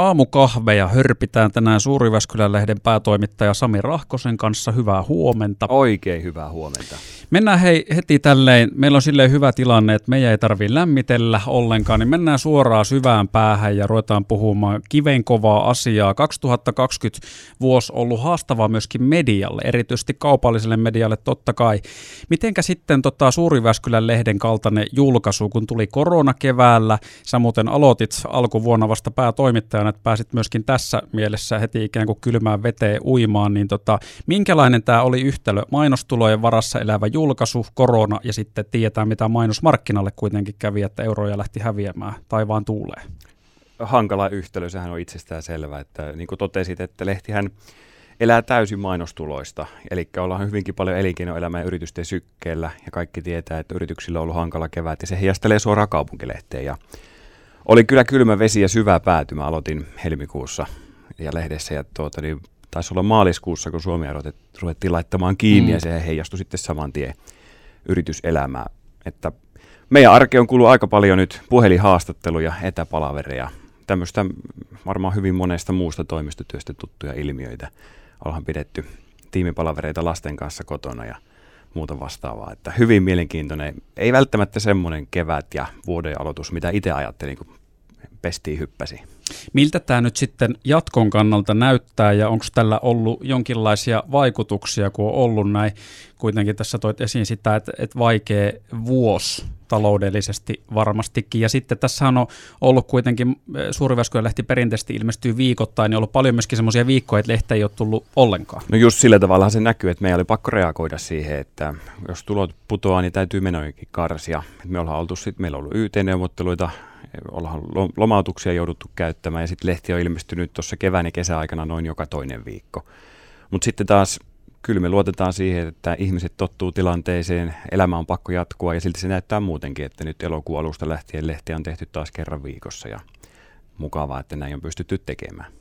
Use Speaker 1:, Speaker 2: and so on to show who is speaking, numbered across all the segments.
Speaker 1: Aamukahveja hörpitään tänään Suuriväskylän lehden päätoimittaja Sami Rahkosen kanssa. Hyvää huomenta.
Speaker 2: Oikein hyvää huomenta.
Speaker 1: Mennään hei heti tälleen, meillä on silleen hyvä tilanne, että meidän ei tarvitse lämmitellä ollenkaan, niin mennään suoraan syvään päähän ja ruvetaan puhumaan kivenkovaa asiaa. 2020 vuosi on ollut haastava myöskin medialle, erityisesti kaupalliselle medialle totta kai. Mitenkä sitten tota Suuriväskylän lehden kaltainen julkaisu, kun tuli korona keväällä, sä muuten aloitit alkuvuonna vasta päätoimittajana, että pääsit myöskin tässä mielessä heti ikään kuin kylmään veteen uimaan, niin tota, minkälainen tämä oli yhtälö mainostulojen varassa elävä julkaisu, korona ja sitten tietää, mitä mainosmarkkinalle kuitenkin kävi, että euroja lähti häviämään taivaan tuuleen.
Speaker 2: Hankala yhtälö, sehän on itsestään selvä, että niin kuin totesit, että lehtihän elää täysin mainostuloista, eli ollaan hyvinkin paljon elinkeinoelämän ja yritysten sykkeellä, ja kaikki tietää, että yrityksillä on ollut hankala kevät, ja se heijastelee suoraan kaupunkilehteen, ja oli kyllä kylmä vesi ja syvä päätymä, aloitin helmikuussa ja lehdessä, ja tuota, niin taisi olla maaliskuussa, kun Suomi ruvettiin laittamaan kiinni mm. ja se heijastui sitten saman tien yrityselämään. Että meidän arkeen kuuluu aika paljon nyt puhelinhaastatteluja, etäpalavereja, tämmöistä varmaan hyvin monesta muusta toimistotyöstä tuttuja ilmiöitä. Ollaan pidetty tiimipalavereita lasten kanssa kotona ja muuta vastaavaa. Että hyvin mielenkiintoinen, ei välttämättä semmoinen kevät ja vuoden aloitus, mitä itse ajattelin, kun pestiin hyppäsi.
Speaker 1: Miltä tämä nyt sitten jatkon kannalta näyttää ja onko tällä ollut jonkinlaisia vaikutuksia, kun on ollut näin? Kuitenkin tässä toit esiin sitä, että, että vaikea vuosi taloudellisesti varmastikin. Ja sitten tässä on ollut kuitenkin, eh, Suuriväskyön lehti perinteisesti ilmestyy viikoittain, niin on ollut paljon myöskin semmoisia viikkoja, että lehti ei ole tullut ollenkaan.
Speaker 2: No just sillä tavalla se näkyy, että meidän oli pakko reagoida siihen, että jos tulot putoaa, niin täytyy menojenkin karsia. Me ollaan oltu sit, meillä on ollut YT-neuvotteluita, ollaan lomautuksia jouduttu käyttämään ja sitten lehti on ilmestynyt tuossa kevään ja kesäaikana noin joka toinen viikko. Mutta sitten taas kyllä me luotetaan siihen, että ihmiset tottuu tilanteeseen, elämä on pakko jatkua ja silti se näyttää muutenkin, että nyt elokuun alusta lähtien lehtiä on tehty taas kerran viikossa ja mukavaa, että näin on pystytty tekemään.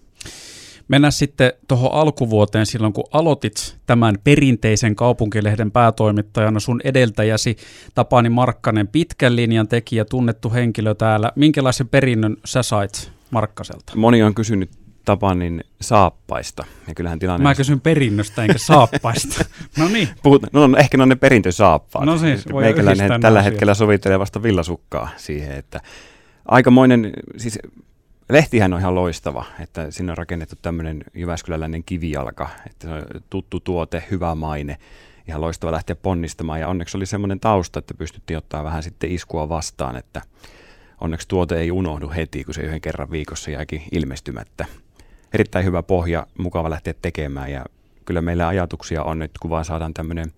Speaker 1: Mennään sitten tuohon alkuvuoteen silloin, kun aloitit tämän perinteisen kaupunkilehden päätoimittajana. Sun edeltäjäsi Tapani Markkanen, pitkän linjan tekijä, tunnettu henkilö täällä. Minkälaisen perinnön sä sait Markkaselta?
Speaker 2: Moni on kysynyt Tapanin saappaista. Ja kyllähän tilanne...
Speaker 1: Mä kysyn perinnöstä enkä saappaista. no niin.
Speaker 2: Puhut, no, no, ehkä ne on ne perintösaappaat. No siis, voi Meikäläinen tällä hetkellä sovittelee vasta villasukkaa siihen, että aikamoinen, siis Lehtihän on ihan loistava, että sinne on rakennettu tämmöinen Jyväskyläläinen kivijalka, että se on tuttu tuote, hyvä maine, ihan loistava lähteä ponnistamaan ja onneksi oli semmoinen tausta, että pystyttiin ottaa vähän sitten iskua vastaan, että onneksi tuote ei unohdu heti, kun se yhden kerran viikossa jääkin ilmestymättä. Erittäin hyvä pohja, mukava lähteä tekemään ja kyllä meillä ajatuksia on nyt, kun vaan saadaan tämmöinen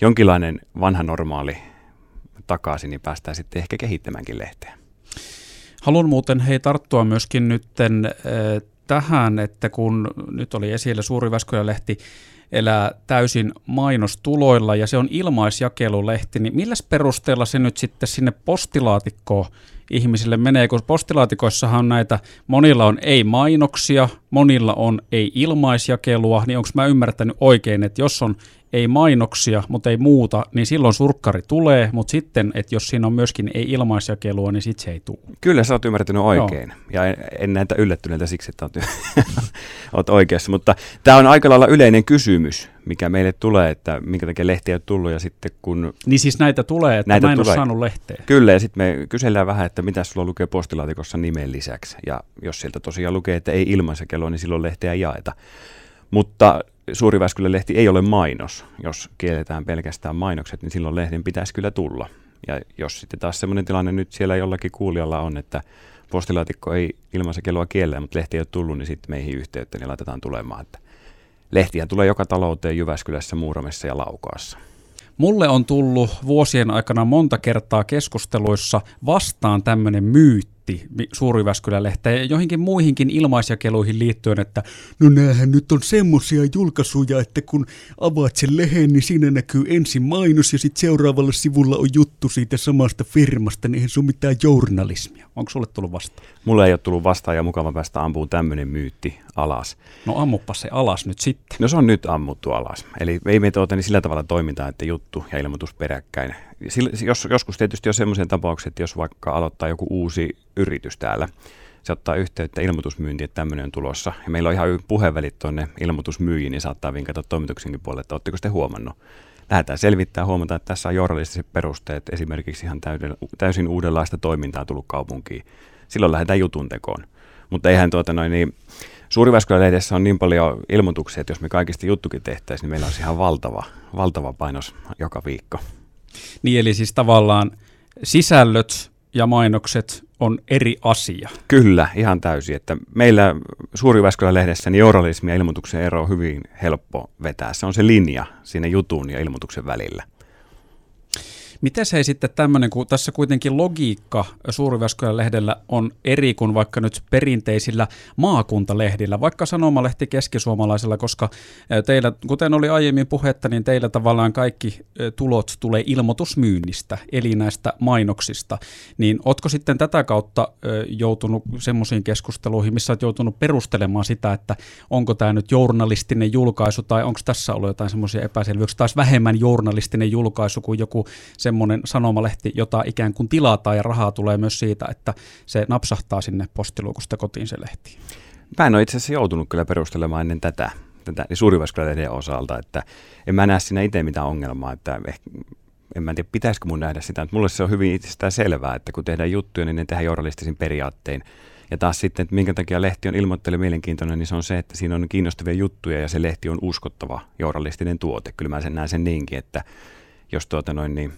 Speaker 2: jonkinlainen vanha normaali takaisin, niin päästään sitten ehkä kehittämäänkin lehteä.
Speaker 1: Haluan muuten hei tarttua myöskin äh, tähän, että kun nyt oli esillä Suuri lehti elää täysin mainostuloilla ja se on ilmaisjakelulehti, niin milläs perusteella se nyt sitten sinne postilaatikkoon ihmisille menee, kun postilaatikoissahan näitä, monilla on ei-mainoksia, monilla on ei-ilmaisjakelua, niin onko mä ymmärtänyt oikein, että jos on ei mainoksia, mutta ei muuta, niin silloin surkkari tulee, mutta sitten, että jos siinä on myöskin ei ilmaisjakelua, niin sitten se ei tule.
Speaker 2: Kyllä sä oot ymmärtänyt oikein, Joo. ja en, en näitä yllättyneitä siksi, että oot, oot oikeassa, mutta tämä on aika lailla yleinen kysymys, mikä meille tulee, että minkä takia lehtiä ei ole tullut, ja sitten kun...
Speaker 1: Niin siis näitä tulee, että näitä mä en tulee. ole saanut lehteä.
Speaker 2: Kyllä, ja sitten me kysellään vähän, että mitä sulla lukee postilaatikossa nimen lisäksi, ja jos sieltä tosiaan lukee, että ei ilmaisjakelua, niin silloin lehteä ei jaeta. Mutta Suuriväskylän lehti ei ole mainos. Jos kielletään pelkästään mainokset, niin silloin lehden pitäisi kyllä tulla. Ja jos sitten taas sellainen tilanne nyt siellä jollakin kuulijalla on, että postilaatikko ei ilmaisen kelloa kiellä, mutta lehti ei ole tullut, niin sitten meihin yhteyttä, niin laitetaan tulemaan. Että lehtiä tulee joka talouteen Jyväskylässä, Muuramessa ja Laukaassa.
Speaker 1: Mulle on tullut vuosien aikana monta kertaa keskusteluissa vastaan tämmöinen myytti, kiitti Suuri-Jyväskylä-lehteä ja joihinkin muihinkin ilmaisjakeluihin liittyen, että no näähän nyt on semmosia julkaisuja, että kun avaat sen lehen, niin siinä näkyy ensin mainos ja sitten seuraavalla sivulla on juttu siitä samasta firmasta, niin eihän se ole mitään journalismia. Onko sulle tullut vastaan?
Speaker 2: Mulle ei ole tullut vastaan ja mukava päästä ampuun tämmöinen myytti alas.
Speaker 1: No ammuppa se alas nyt sitten.
Speaker 2: No se on nyt ammuttu alas. Eli ei me tuota, niin sillä tavalla toimintaa, että juttu ja ilmoitus peräkkäin. Sillä, jos, joskus tietysti on semmoisia tapauksia, että jos vaikka aloittaa joku uusi yritys täällä, se ottaa yhteyttä ilmoitusmyyntiin, että tämmöinen on tulossa. Ja meillä on ihan puheenvälit tuonne ilmoitusmyyjiin, niin saattaa vinkata toimituksenkin puolelle, että oletteko te huomannut. Lähdetään selvittää, huomata, että tässä on journalistiset perusteet, esimerkiksi ihan täysin uudenlaista toimintaa tullut kaupunkiin. Silloin lähdetään jutun tekoon. Mutta eihän tuota noin niin, Suuriväskylä-lehdessä on niin paljon ilmoituksia, että jos me kaikista juttukin tehtäisiin, niin meillä olisi ihan valtava, valtava painos joka viikko.
Speaker 1: Niin eli siis tavallaan sisällöt ja mainokset on eri asia.
Speaker 2: Kyllä, ihan täysin. Että meillä Suuriväskylä-lehdessä niin journalismi ja ilmoituksen ero on hyvin helppo vetää. Se on se linja siinä jutun ja ilmoituksen välillä.
Speaker 1: Miten se ei sitten tämmöinen, kun tässä kuitenkin logiikka Suuriväskylän lehdellä on eri kuin vaikka nyt perinteisillä maakuntalehdillä, vaikka sanomalehti keskisuomalaisella, koska teillä, kuten oli aiemmin puhetta, niin teillä tavallaan kaikki tulot tulee ilmoitusmyynnistä, eli näistä mainoksista. Niin ootko sitten tätä kautta joutunut semmoisiin keskusteluihin, missä olet joutunut perustelemaan sitä, että onko tämä nyt journalistinen julkaisu tai onko tässä ollut jotain semmoisia epäselvyyksiä, taas vähemmän journalistinen julkaisu kuin joku semmoinen sanomalehti, jota ikään kuin tilataan ja rahaa tulee myös siitä, että se napsahtaa sinne postiluukusta kotiin se lehti.
Speaker 2: Mä en ole itse asiassa joutunut kyllä perustelemaan ennen tätä, tätä niin suuriväskylän osalta, että en mä näe siinä itse mitään ongelmaa, että ehkä, en mä tiedä, pitäisikö mun nähdä sitä, mutta mulle se on hyvin itsestään selvää, että kun tehdään juttuja, niin ne tehdään journalistisin periaattein. Ja taas sitten, että minkä takia lehti on ilmoittelu mielenkiintoinen, niin se on se, että siinä on kiinnostavia juttuja ja se lehti on uskottava journalistinen tuote. Kyllä mä sen näen sen niinkin, että jos tuota noin, niin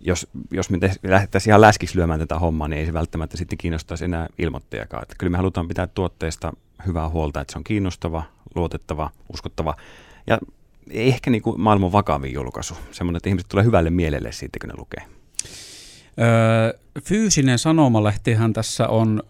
Speaker 2: jos, jos me lähdettäisiin ihan läskiksi lyömään tätä hommaa, niin ei se välttämättä sitten kiinnostaisi enää ilmoittajakaan. Että kyllä me halutaan pitää tuotteesta hyvää huolta, että se on kiinnostava, luotettava, uskottava ja ehkä niin kuin maailman vakavin julkaisu. Semmoinen, että ihmiset tulee hyvälle mielelle siitä, kun ne lukee.
Speaker 1: Öö, fyysinen sanomalehtihän tässä on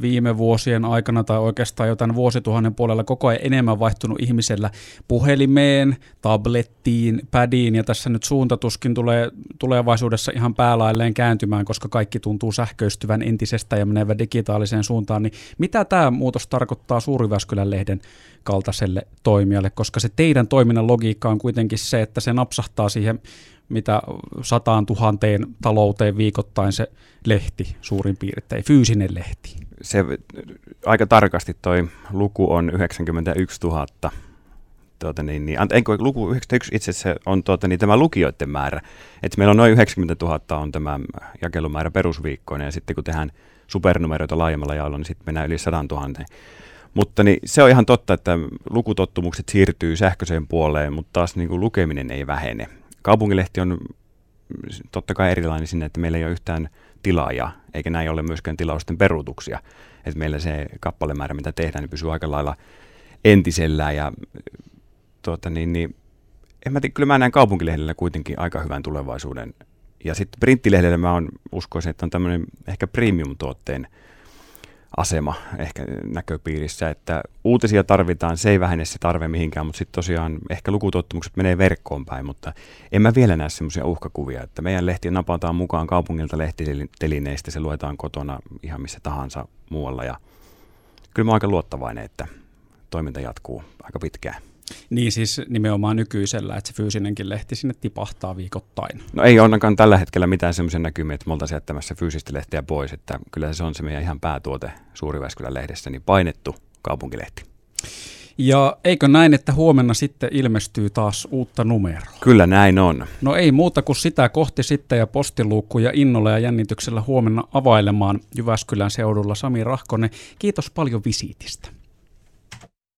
Speaker 1: viime vuosien aikana tai oikeastaan jotain vuosituhannen puolella koko ajan enemmän vaihtunut ihmisellä puhelimeen, tablettiin, padiin ja tässä nyt suuntatuskin tulee tulevaisuudessa ihan päälailleen kääntymään, koska kaikki tuntuu sähköistyvän entisestä ja menevän digitaaliseen suuntaan, niin mitä tämä muutos tarkoittaa Suuriväskylän lehden kaltaiselle toimijalle, koska se teidän toiminnan logiikka on kuitenkin se, että se napsahtaa siihen mitä sataan tuhanteen talouteen viikoittain se lehti suurin piirtein, fyysinen lehti.
Speaker 2: Se aika tarkasti toi luku on 91 000. Tuota niin, niin, enkö, luku 91 itse asiassa on tuota, niin, tämä lukijoiden määrä. Et meillä on noin 90 000 on tämä jakelumäärä perusviikkoinen ja sitten kun tehdään supernumeroita laajemmalla jaolla, niin sitten mennään yli 100 000. Mutta niin, se on ihan totta, että lukutottumukset siirtyy sähköiseen puoleen, mutta taas niin kuin, lukeminen ei vähene. Kaupunkilehti on totta kai erilainen sinne, että meillä ei ole yhtään tilaajaa, eikä näin ole myöskään tilausten peruutuksia. Että meillä se kappalemäärä, mitä tehdään, niin pysyy aika lailla entisellään ja tuota, niin, niin, en mä tiedä, kyllä mä näen kaupunkilehdellä kuitenkin aika hyvän tulevaisuuden. Ja sitten printtilehdellä mä on, uskoisin, että on tämmöinen ehkä premium-tuotteen asema ehkä näköpiirissä, että uutisia tarvitaan, se ei vähene se tarve mihinkään, mutta sitten tosiaan ehkä lukutottumukset menee verkkoon päin, mutta en mä vielä näe semmoisia uhkakuvia, että meidän lehti napataan mukaan kaupungilta lehtitelineistä, se luetaan kotona ihan missä tahansa muualla ja kyllä mä oon aika luottavainen, että toiminta jatkuu aika pitkään.
Speaker 1: Niin siis nimenomaan nykyisellä, että se fyysinenkin lehti sinne tipahtaa viikoittain.
Speaker 2: No ei onnekaan tällä hetkellä mitään semmoisen näkymiä, että me oltaisiin jättämässä fyysistä lehteä pois, että kyllä se on se meidän ihan päätuote Suuriväskylän lehdessä, niin painettu kaupunkilehti.
Speaker 1: Ja eikö näin, että huomenna sitten ilmestyy taas uutta numeroa?
Speaker 2: Kyllä näin on.
Speaker 1: No ei muuta kuin sitä kohti sitten ja postiluukkuja innolla ja jännityksellä huomenna availemaan Jyväskylän seudulla Sami Rahkonen. Kiitos paljon visiitistä.